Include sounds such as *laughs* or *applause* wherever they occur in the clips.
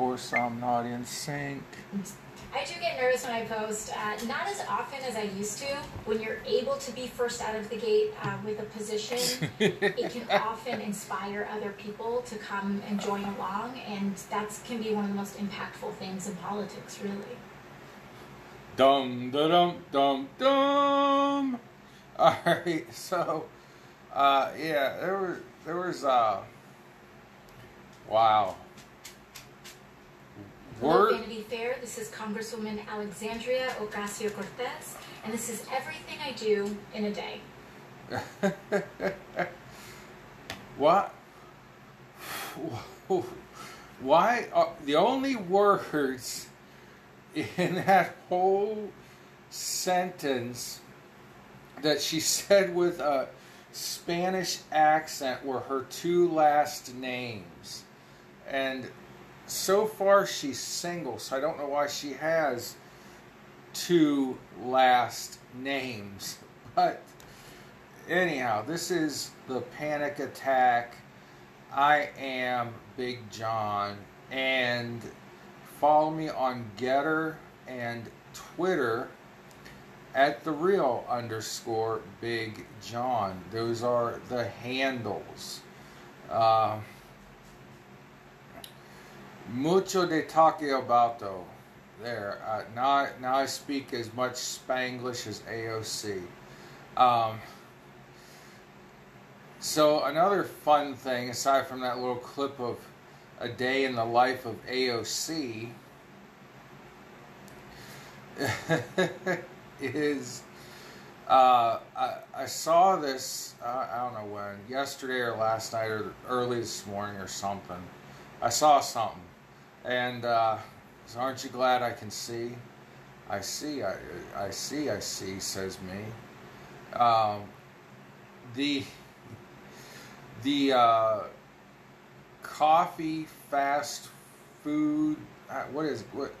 course, I'm not in sync. I do get nervous when I post, uh, not as often as I used to. When you're able to be first out of the gate uh, with a position, it can *laughs* often inspire other people to come and join along, and that can be one of the most impactful things in politics, really. Dum da dum dum dum. *laughs* All right, so uh, yeah, there was there was uh, wow. Hello. Vanity Fair. This is Congresswoman Alexandria Ocasio Cortez, and this is everything I do in a day. *laughs* what? *laughs* Why are the only words in that whole sentence that she said with a Spanish accent were her two last names? And so far she's single, so I don't know why she has two last names. *laughs* But anyhow, this is the panic attack. I am Big John, and follow me on GETTR and Twitter at the real underscore Big John. Those are the handles. Uh, mucho de Taquiobato. There. Uh, now, now I speak as much Spanglish as AOC. Um, so another fun thing, aside from that little clip of a day in the life of AOC, *laughs* is uh, I, I saw this uh, I don't know when yesterday or last night or early this morning or something. I saw something, and uh, so aren't you glad I can see? I see, I, I see, I see, says me. Um, the the uh, coffee fast food. uh, What is it?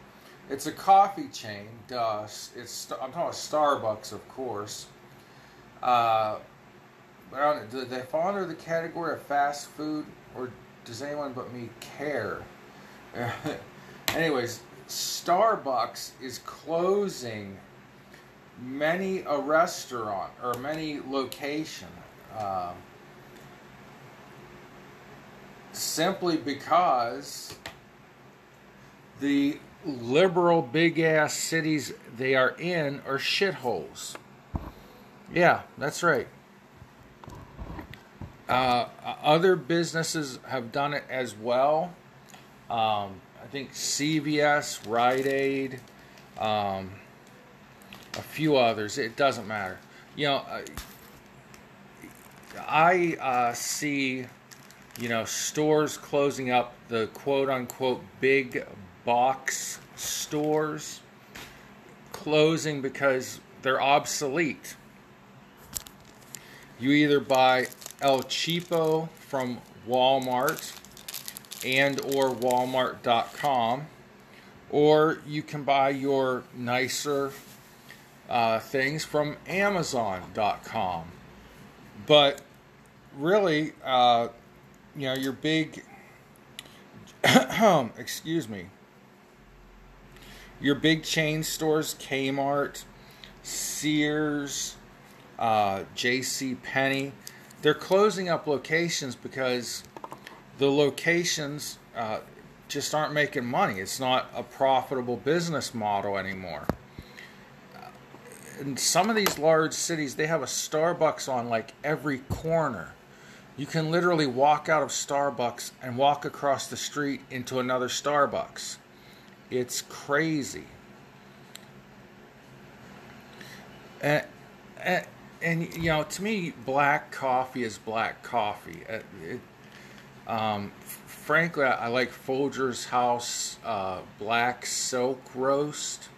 It's a coffee chain. Duh. It's I'm talking about Starbucks, of course. Uh, but I don't, do they fall under the category of fast food, or does anyone but me care? *laughs* Anyways, Starbucks is closing many a restaurant or many location. Um, simply because the liberal big ass cities they are in are shitholes. Yeah, that's right. Uh, other businesses have done it as well. Um, I think CVS, Rite Aid, um, a few others. It doesn't matter. You know, I uh, see you know, stores closing up, the quote unquote big box stores closing because they're obsolete. You either buy El Cheapo from Walmart and or walmart.com or you can buy your nicer uh, things from amazon.com. But really, uh, you know, your big, *clears throat* excuse me, your big chain stores, Kmart, Sears, uh, J.C. Penney, they're closing up locations because the locations uh, just aren't making money. It's not a profitable business model anymore. In some of these large cities, they have a Starbucks on like every corner. You can literally walk out of Starbucks and walk across the street into another Starbucks. It's crazy. And, and, and you know, to me, black coffee is black coffee. It, it, um, frankly, I, I, like Folgers House uh, Black Silk Roast.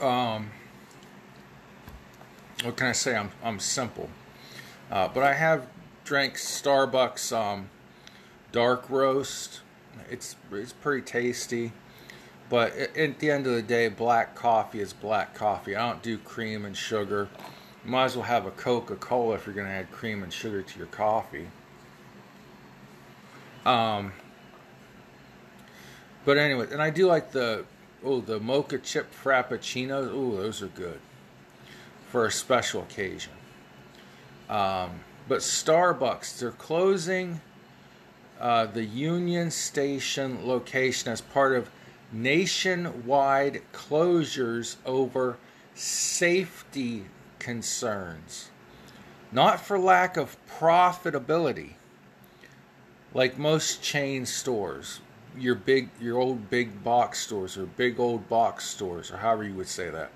Um, what can I say? I'm I'm simple, uh, but I have drank Starbucks um, dark roast. It's it's pretty tasty, but at the end of the day, black coffee is black coffee. I don't do cream and sugar. You might as well have a Coca Cola if you're going to add cream and sugar to your coffee. Um, but anyway, and I do like the oh the mocha chip frappuccinos. Oh, those are good for a special occasion. Um, but Starbucks, they're closing uh, the Union Station location as part of nationwide closures over safety concerns, not for lack of profitability, like most chain stores, your big, your old big box stores or big old box stores, or however you would say that.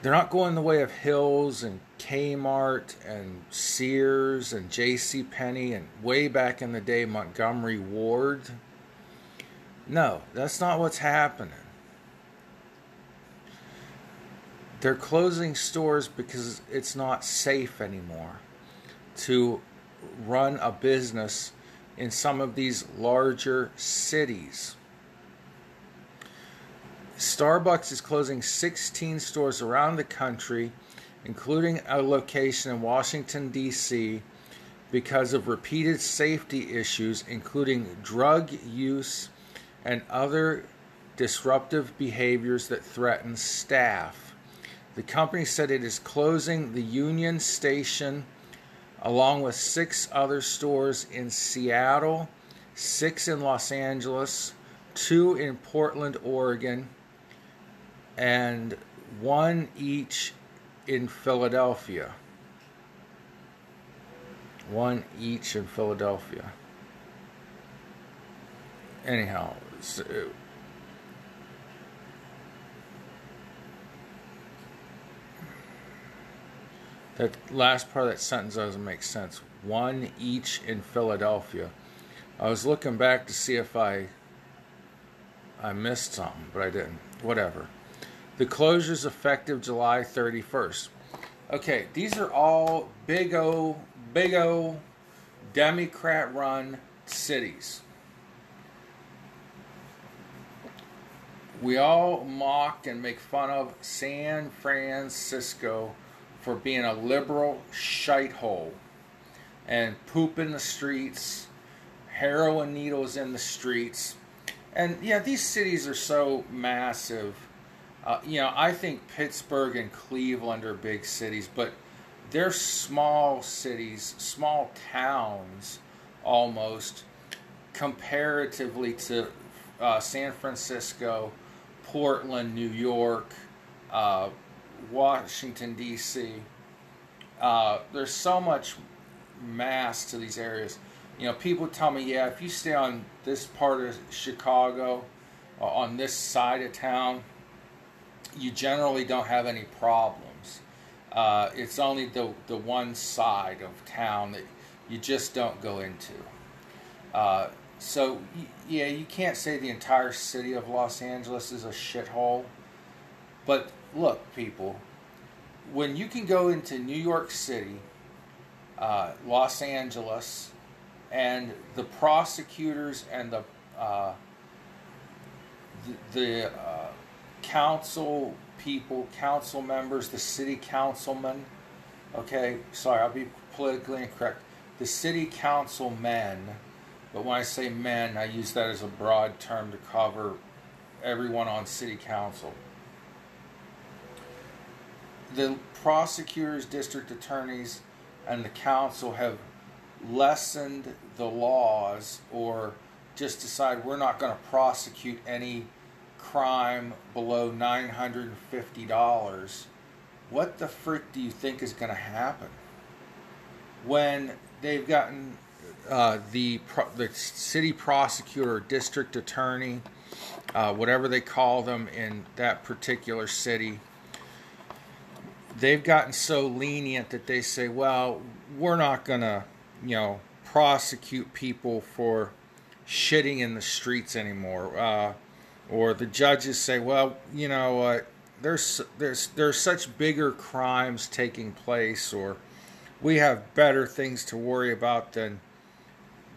They're not going the way of Hills and Kmart and Sears and J.C. Penney and way back in the day Montgomery Ward. No, that's not what's happening. They're closing stores because it's not safe anymore to run a business in some of these larger cities. Starbucks is closing 16 stores around the country, including a location in Washington, D.C., because of repeated safety issues, including drug use and other disruptive behaviors that threaten staff. The company said it is closing the Union Station along with six other stores in Seattle, six in Los Angeles, two in Portland, Oregon, and one each in Philadelphia. One each in Philadelphia. Anyhow, so, that last part of that sentence doesn't make sense. One each in Philadelphia. I was looking back to see if I I missed something, but I didn't. Whatever. The closure's effective July 31st. Okay, these are all big O, big O, Democrat run cities. We all mock and make fun of San Francisco for being a liberal shite hole and poop in the streets, heroin needles in the streets. And yeah, these cities are so massive. Uh, you know, I think Pittsburgh and Cleveland are big cities, but they're small cities, small towns almost, comparatively to uh, San Francisco, Portland, New York, uh, Washington, D.C. Uh, there's so much mass to these areas. You know, people tell me, yeah, if you stay on this part of Chicago, uh, on this side of town, you generally don't have any problems. Uh, it's only the, the one side of town that you just don't go into. Uh, so, yeah, you can't say the entire city of Los Angeles is a shithole. But look, people, when you can go into New York City, uh, Los Angeles, and the prosecutors and the uh, the, the uh, council people, council members, the city councilmen. Okay, sorry, I'll be politically incorrect. The city council men, but when I say men, I use that as a broad term to cover everyone on city council. The prosecutors, district attorneys, and the council have lessened the laws or just decide we're not going to prosecute any crime below $950, what the frick do you think is going to happen? When they've gotten uh, the, pro- the city prosecutor, district attorney, uh, whatever they call them in that particular city, they've gotten so lenient that they say, well, we're not going to, you know, prosecute people for shitting in the streets anymore. Uh, or the judges say, well, you know what, there's there's there's such bigger crimes taking place, or we have better things to worry about than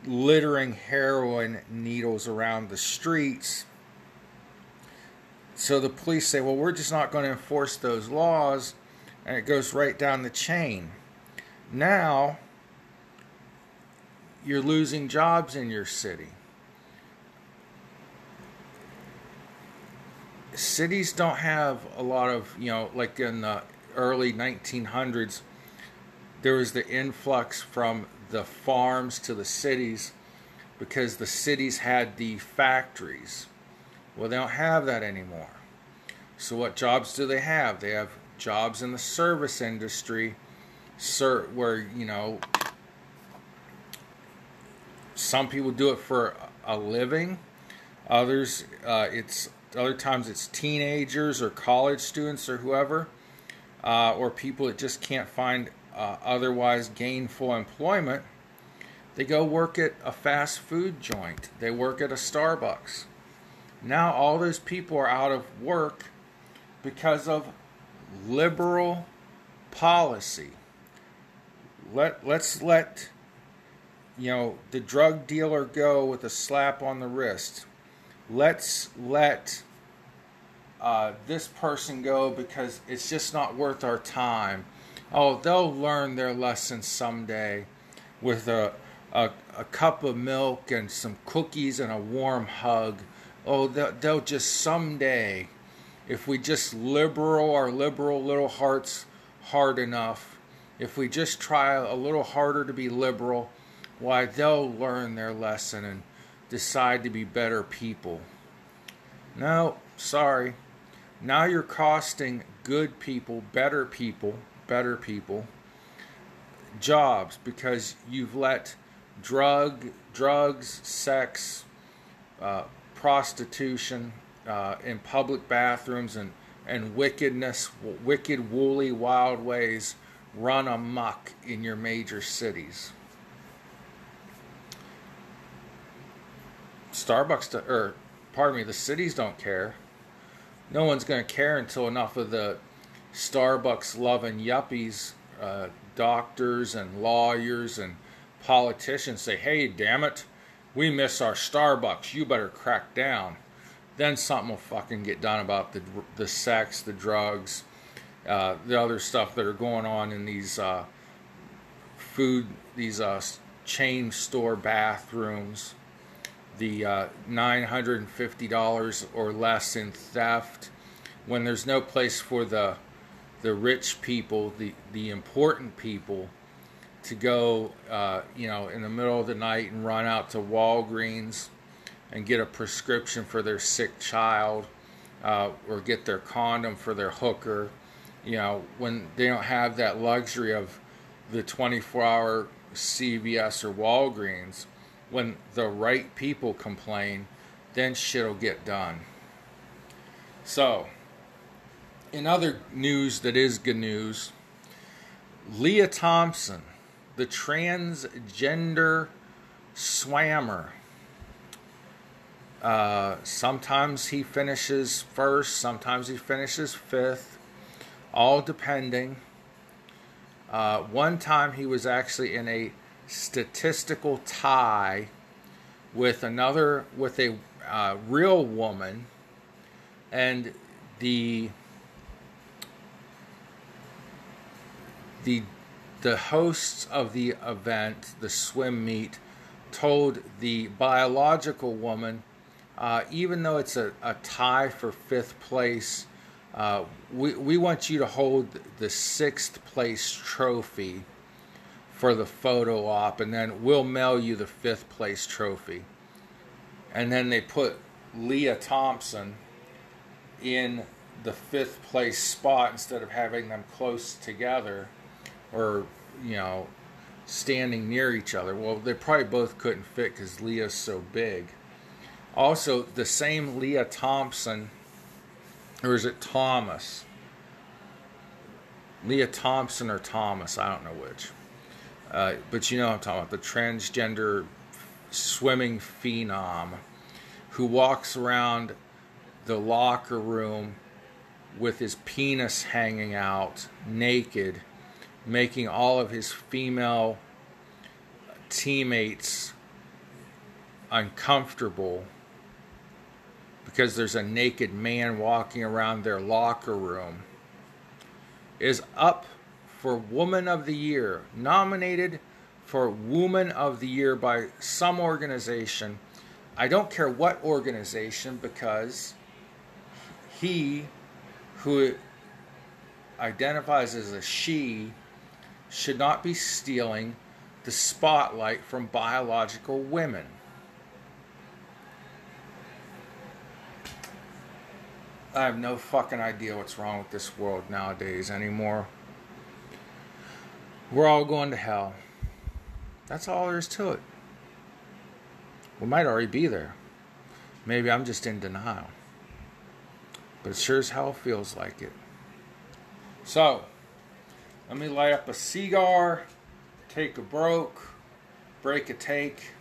littering heroin needles around the streets. So the police say, well, we're just not going to enforce those laws, and it goes right down the chain. Now, you're losing jobs in your city. Cities don't have a lot of, you know, like in the early 1900s, there was the influx from the farms to the cities because the cities had the factories. Well, they don't have that anymore. So, what jobs do they have? They have jobs in the service industry, where, you know, some people do it for a living. Others, uh, it's other times it's teenagers or college students or whoever, uh, or people that just can't find uh, otherwise gainful employment. They go work at a fast food joint. They work at a Starbucks. Now all those people are out of work because of liberal policy. Let let's let you know, the drug dealer go with a slap on the wrist. Let's let uh, this person go because it's just not worth our time. Oh, they'll learn their lesson someday with a, a, a cup of milk and some cookies and a warm hug. Oh, they'll, they'll just someday, if we just liberal our liberal little hearts hard enough, if we just try a little harder to be liberal, why they'll learn their lesson and decide to be better people. No, sorry. Now you're costing good people, better people, better people jobs because you've let drug, drugs, sex, uh, prostitution uh, in public bathrooms and, and wickedness, wicked, woolly, wild ways run amok in your major cities. Starbucks, to, or pardon me, the cities don't care. No one's going to care until enough of the Starbucks loving yuppies, uh, doctors and lawyers and politicians say, hey, damn it, we miss our Starbucks. You better crack down. Then something will fucking get done about the, the sex, the drugs, uh, the other stuff that are going on in these uh, food, these uh, chain store bathrooms. The uh, $950 or less in theft. When there's no place for the the rich people, the the important people, to go, uh, you know, in the middle of the night and run out to Walgreens and get a prescription for their sick child, uh, or get their condom for their hooker. You know, when they don't have that luxury of the 24-hour CVS or Walgreens, when the right people complain, then shit'll get done. So, in other news that is good news, Leah Thompson, the transgender swammer. Uh, sometimes he finishes first, sometimes he finishes fifth, all depending. Uh, one time he was actually in a statistical tie with another with a uh, real woman and the the the hosts of the event the swim meet told the biological woman uh, even though it's a, a tie for fifth place uh, we, we want you to hold the sixth place trophy for the photo op, and then we'll mail you the fifth place trophy. And then they put Leah Thompson in the fifth place spot instead of having them close together or, you know, standing near each other. Well, they probably both couldn't fit because Leah's so big. Also, the same Leah Thompson, or is it Thomas? Leah Thompson or Thomas, I don't know which. Uh, but you know I'm talking about the transgender swimming phenom who walks around the locker room with his penis hanging out naked, making all of his female teammates uncomfortable because there's a naked man walking around their locker room is up for Woman of the Year, nominated for Woman of the Year by some organization. I don't care what organization because he who identifies as a she should not be stealing the spotlight from biological women. I have no fucking idea what's wrong with this world nowadays anymore. We're all going to hell. That's all there is to it. We might already be there. Maybe I'm just in denial. But it sure as hell feels like it. So, let me light up a cigar, take a broke, break a take,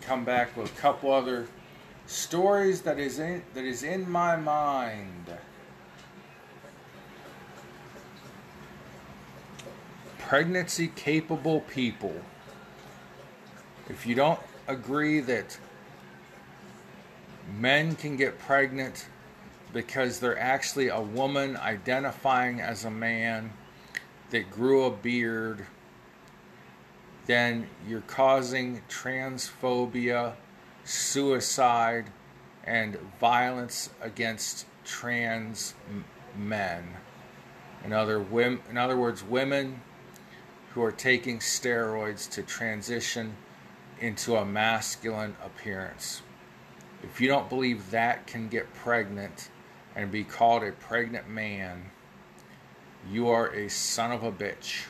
come back with a couple other stories that is in that is in my mind. Pregnancy capable people. If you don't agree that men can get pregnant because they're actually a woman identifying as a man that grew a beard, then you're causing transphobia, suicide, and violence against trans men. In other, women, in other words, women who are taking steroids to transition into a masculine appearance. If you don't believe that can get pregnant and be called a pregnant man, you are a son of a bitch.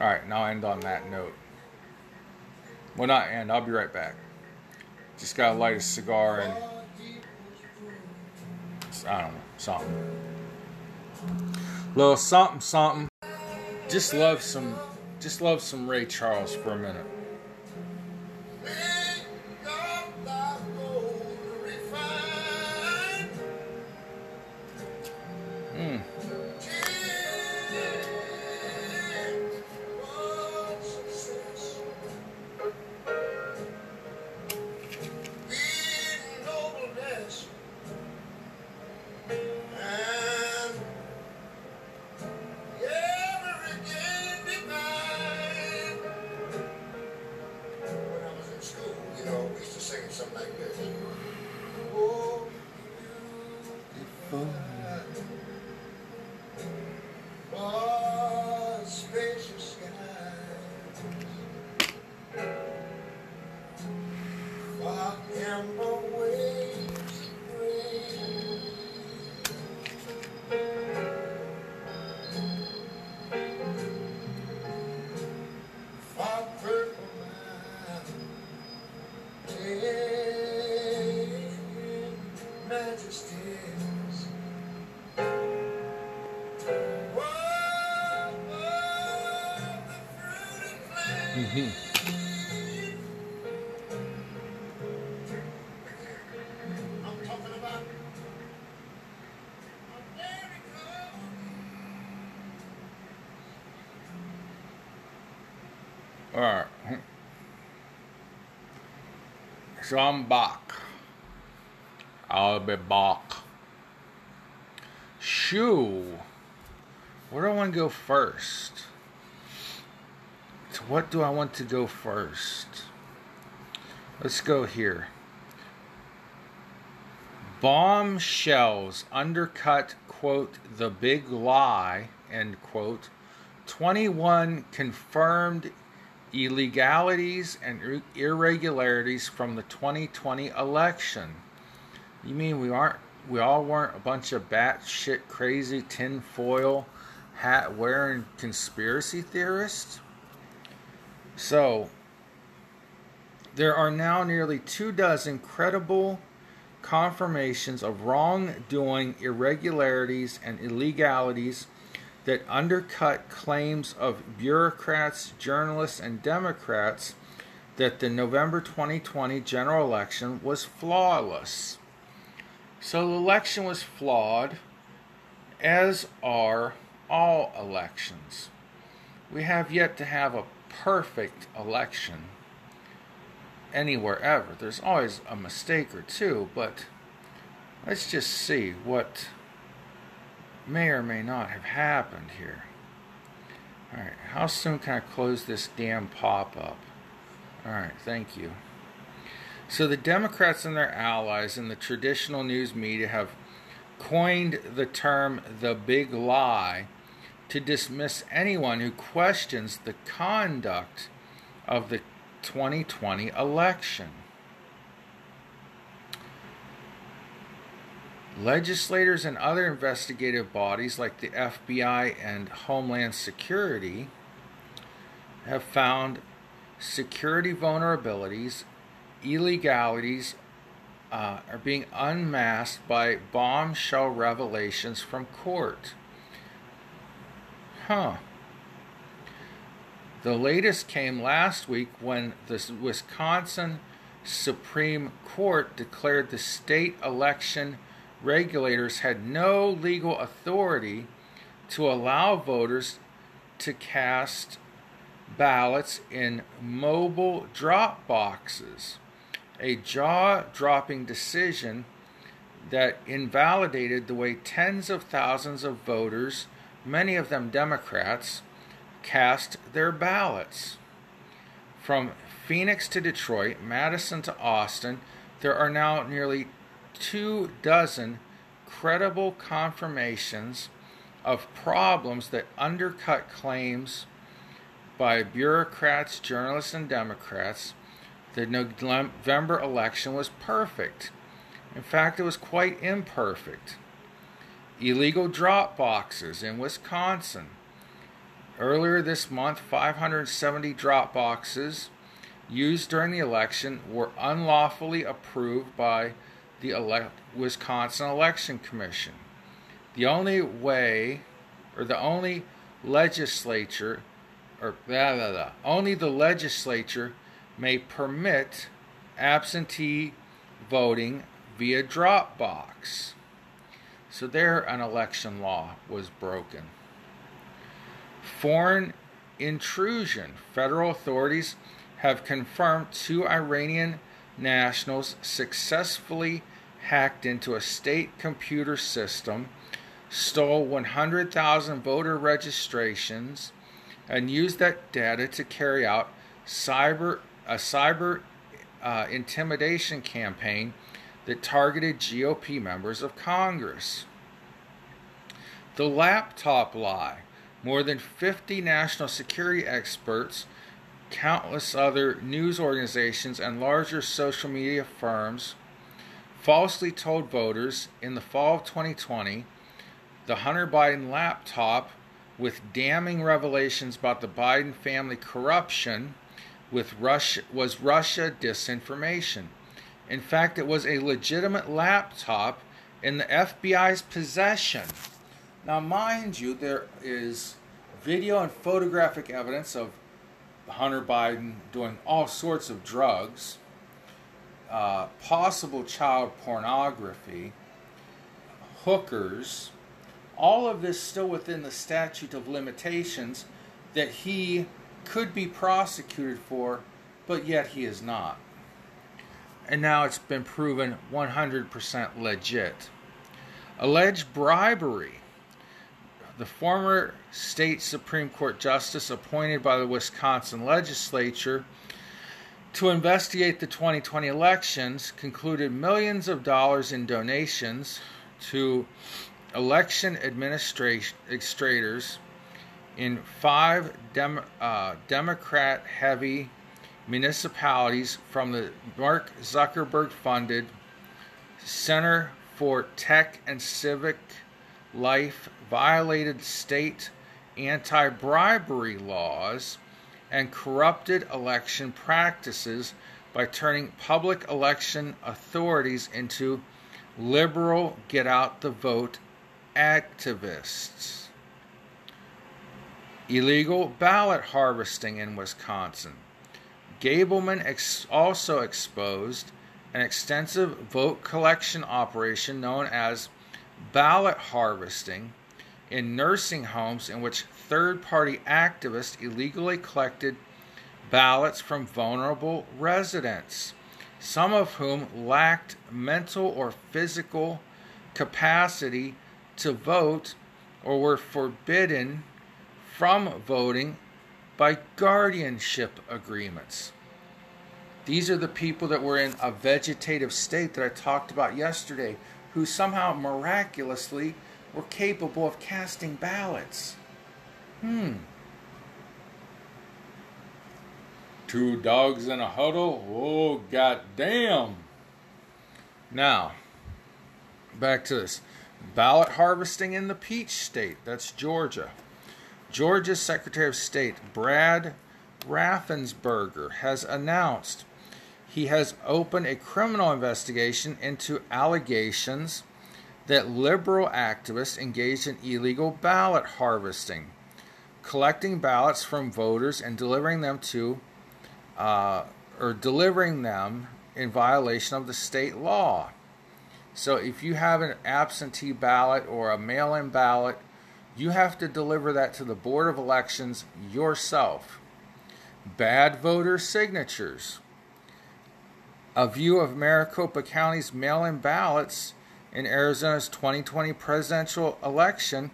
Alright, now I'll end on that note. Well, not end, I'll be right back. Just gotta light a cigar and. I don't know, something. Little something, something. Just love some, just love some Ray Charles for a minute. Hmm. Mm-hmm. Alright. So I'm back. I'll be back. Shoo. Where do I want to go first? What do I want to go first? Let's go here. Bombshells undercut, quote, the big lie, end quote. 21 confirmed illegalities and irregularities from the 2020 election. You mean we aren't we all weren't a bunch of batshit crazy tinfoil hat wearing conspiracy theorists? So there are now nearly two dozen credible confirmations of wrongdoing, irregularities, and illegalities that undercut claims of bureaucrats, journalists, and Democrats that the November 2020 general election was flawless. So the election was flawed, as are all elections. We have yet to have a perfect election anywhere ever. There's always a mistake or two, but let's just see what may or may not have happened here. All right, how soon can I close this damn pop up? All right, thank you. So the Democrats and their allies in the traditional news media have coined the term the big lie to dismiss anyone who questions the conduct of the 2020 election. Legislators and other investigative bodies like the FBI and Homeland Security have found security vulnerabilities, illegalities uh, are being unmasked by bombshell revelations from court. Huh. The latest came last week when the Wisconsin Supreme Court declared the state election regulators had no legal authority to allow voters to cast ballots in mobile drop boxes, a jaw dropping decision that invalidated the way tens of thousands of voters, many of them Democrats, cast their ballots. From Phoenix to Detroit, Madison to Austin, there are now nearly two dozen credible confirmations of problems that undercut claims by bureaucrats, journalists, and Democrats the November election was perfect. In fact, it was quite imperfect. Illegal drop boxes in Wisconsin. Earlier this month, 570 drop boxes used during the election were unlawfully approved by the ele- Wisconsin Election Commission. The only way, or the only legislature, or blah, blah, blah, only the legislature may permit absentee voting via drop box. So there, an election law was broken. Foreign intrusion. Federal authorities have confirmed two Iranian nationals successfully hacked into a state computer system, stole 100,000 voter registrations, and used that data to carry out cyber a cyber uh, intimidation campaign that targeted GOP members of Congress. The laptop lie. More than 50 national security experts countless other news organizations and larger social media firms falsely told voters in the fall of 2020 the Hunter Biden laptop with damning revelations about the Biden family corruption with Russia was Russia disinformation. In fact, it was a legitimate laptop in the FBI's possession. Now, mind you, there is video and photographic evidence of Hunter Biden doing all sorts of drugs, uh, possible child pornography, hookers, all of this still within the statute of limitations that he could be prosecuted for, but yet he is not. And now it's been proven 100% legit. Alleged bribery the former state Supreme Court justice appointed by the Wisconsin legislature to investigate the 2020 elections concluded millions of dollars in donations to election administrators in five Dem- uh, Democrat heavy municipalities from the Mark Zuckerberg funded Center for Tech and Civic Life violated state anti bribery laws and corrupted election practices by turning public election authorities into liberal get out the vote activists. Illegal ballot harvesting in Wisconsin. Gableman ex- also exposed an extensive vote collection operation known as ballot harvesting in nursing homes in which third party activists illegally collected ballots from vulnerable residents, some of whom lacked mental or physical capacity to vote or were forbidden from voting by guardianship agreements. These are the people that were in a vegetative state that I talked about yesterday, who somehow miraculously were capable of casting ballots. Hmm. Two dogs in a huddle? Oh, goddamn. Now, back to this. Ballot harvesting in the Peach State. That's Georgia. Georgia's Secretary of State, Brad Raffensperger, has announced he has opened a criminal investigation into allegations that liberal activists engaged in illegal ballot harvesting, collecting ballots from voters and delivering them to, uh, or delivering them in violation of the state law. So if you have an absentee ballot or a mail in ballot, you have to deliver that to the Board of Elections yourself. Bad voter signatures. A view of Maricopa County's mail in ballots in Arizona's 2020 presidential election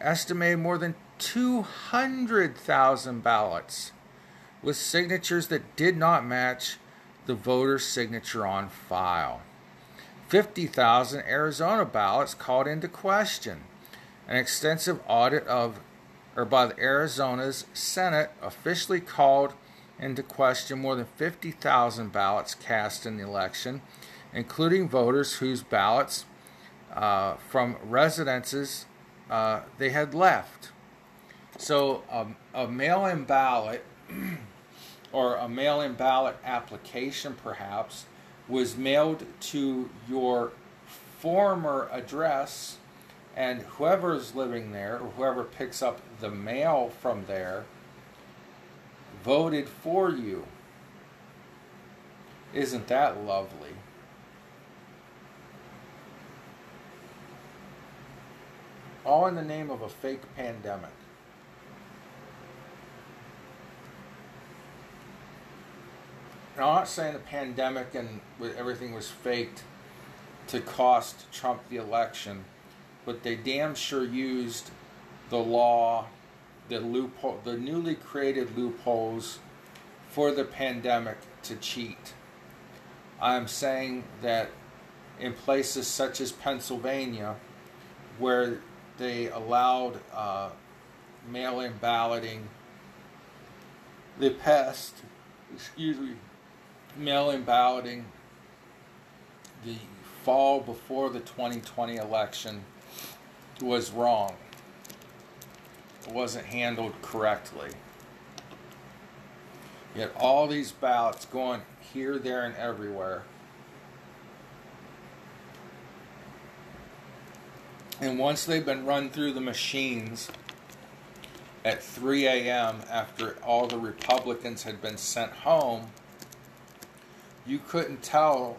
estimated more than 200,000 ballots with signatures that did not match the voter's signature on file. 50,000 Arizona ballots called into question. An extensive audit of or by the Arizona's Senate officially called into question more than 50,000 ballots cast in the election, including voters whose ballots uh, from residences uh, they had left. So, um, a mail in ballot *clears throat* or a mail in ballot application, perhaps, was mailed to your former address, and whoever's living there, or whoever picks up the mail from there, voted for you. Isn't that lovely? All in the name of a fake pandemic. Now, I'm not saying the pandemic and everything was faked to cost Trump the election, but they damn sure used the law, the loophole, the newly created loopholes for the pandemic to cheat. I'm saying that in places such as Pennsylvania, where they allowed uh, mail-in balloting, they passed, excuse me, mail-in balloting the fall before the 2020 election was wrong. It wasn't handled correctly. Yet all these ballots going here, there, and everywhere. And once they've been run through the machines at 3 a.m. after all the Republicans had been sent home, you couldn't tell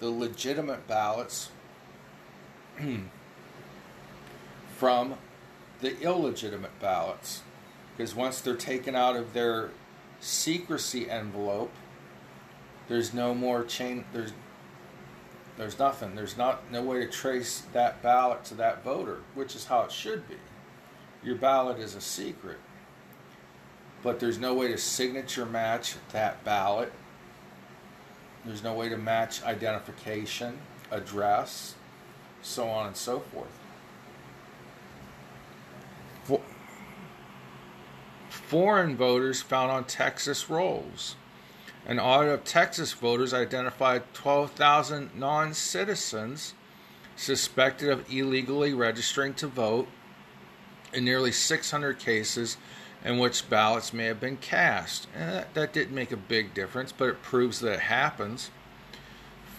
the legitimate ballots *clears throat* from the illegitimate ballots. Because once they're taken out of their secrecy envelope, there's no more chain there's there's nothing. There's not no way to trace that ballot to that voter, which is how it should be. Your ballot is a secret. But there's no way to signature match that ballot there's no way to match identification, address, so on and so forth. Foreign voters found on Texas rolls. An audit of Texas voters identified 12,000 non citizens suspected of illegally registering to vote in nearly 600 cases in which ballots may have been cast. And that, that didn't make a big difference, but it proves that it happens.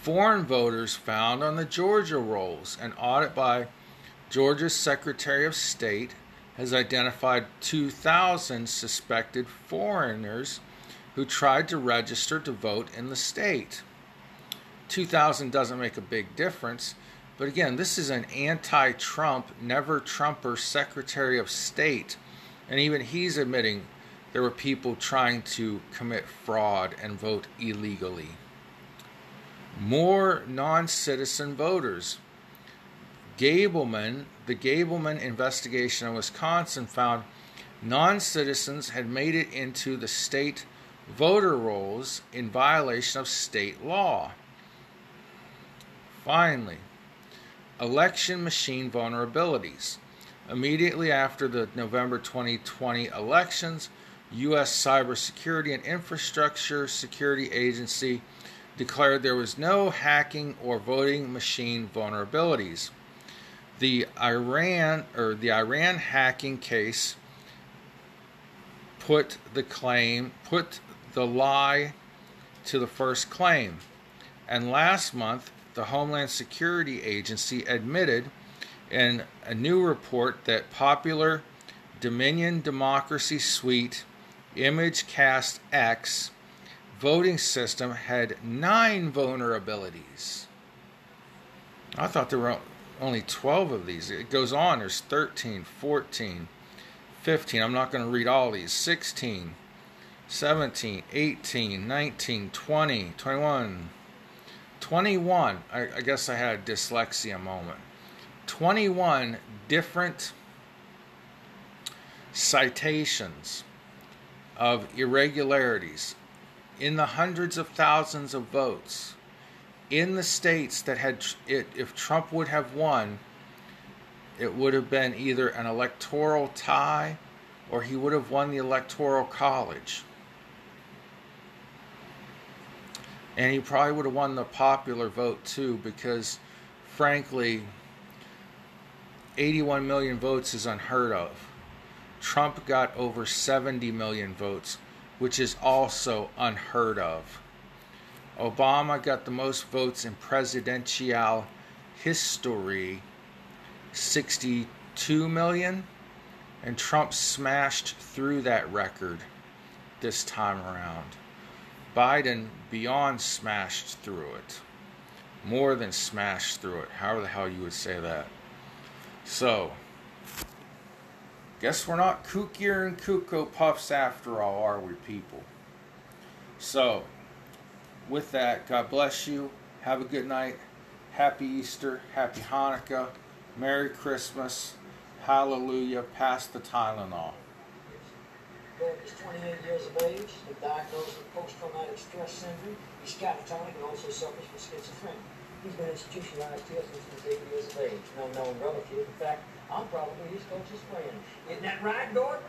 Foreign voters found on the Georgia rolls. An audit by Georgia's Secretary of State has identified 2,000 suspected foreigners who tried to register to vote in the state. 2,000 doesn't make a big difference, but again, this is an anti Trump, never Trumper Secretary of State and even he's admitting there were people trying to commit fraud and vote illegally. More non citizen voters. Gableman, the Gableman investigation in Wisconsin found non citizens had made it into the state voter rolls in violation of state law. Finally, election machine vulnerabilities. Immediately after the November 2020 elections, U.S. Cybersecurity and Infrastructure Security Agency declared there was no hacking or voting machine vulnerabilities. The Iran or the Iran hacking case put the claim put the lie to the first claim. And last month, the Homeland Security Agency admitted in a new report that popular Dominion Democracy Suite ImageCast X voting system had nine vulnerabilities. I thought there were only 12 of these. It goes on. There's 13, 14, 15. I'm not going to read all these. 16, 17, 18, 19, 20, 21, 21. I, I guess I had a dyslexia moment. 21 different citations of irregularities in the hundreds of thousands of votes in the states that had it if Trump would have won it would have been either an electoral tie or he would have won the electoral college and he probably would have won the popular vote too because frankly 81 million votes is unheard of Trump got over 70 million votes which is also unheard of. Obama got the most votes in presidential history 62 million, and Trump smashed through that record this time around. Biden beyond smashed through it. More than smashed through it. However the hell you would say that. So, Guess we're not kookier and cuckoo puffs after all, are we, people? So, with that, God bless you. Have a good night. Happy Easter. Happy Hanukkah. Merry Christmas. Hallelujah. Pass the Tylenol. He's is 28 years of age and diagnosed with post-traumatic stress syndrome. He's catatonic and also suffers from schizophrenia. He's been institutionalized here since he was eight years of age. No known relative. In fact, I'm probably his closest friend. Isn't that right, Gordon?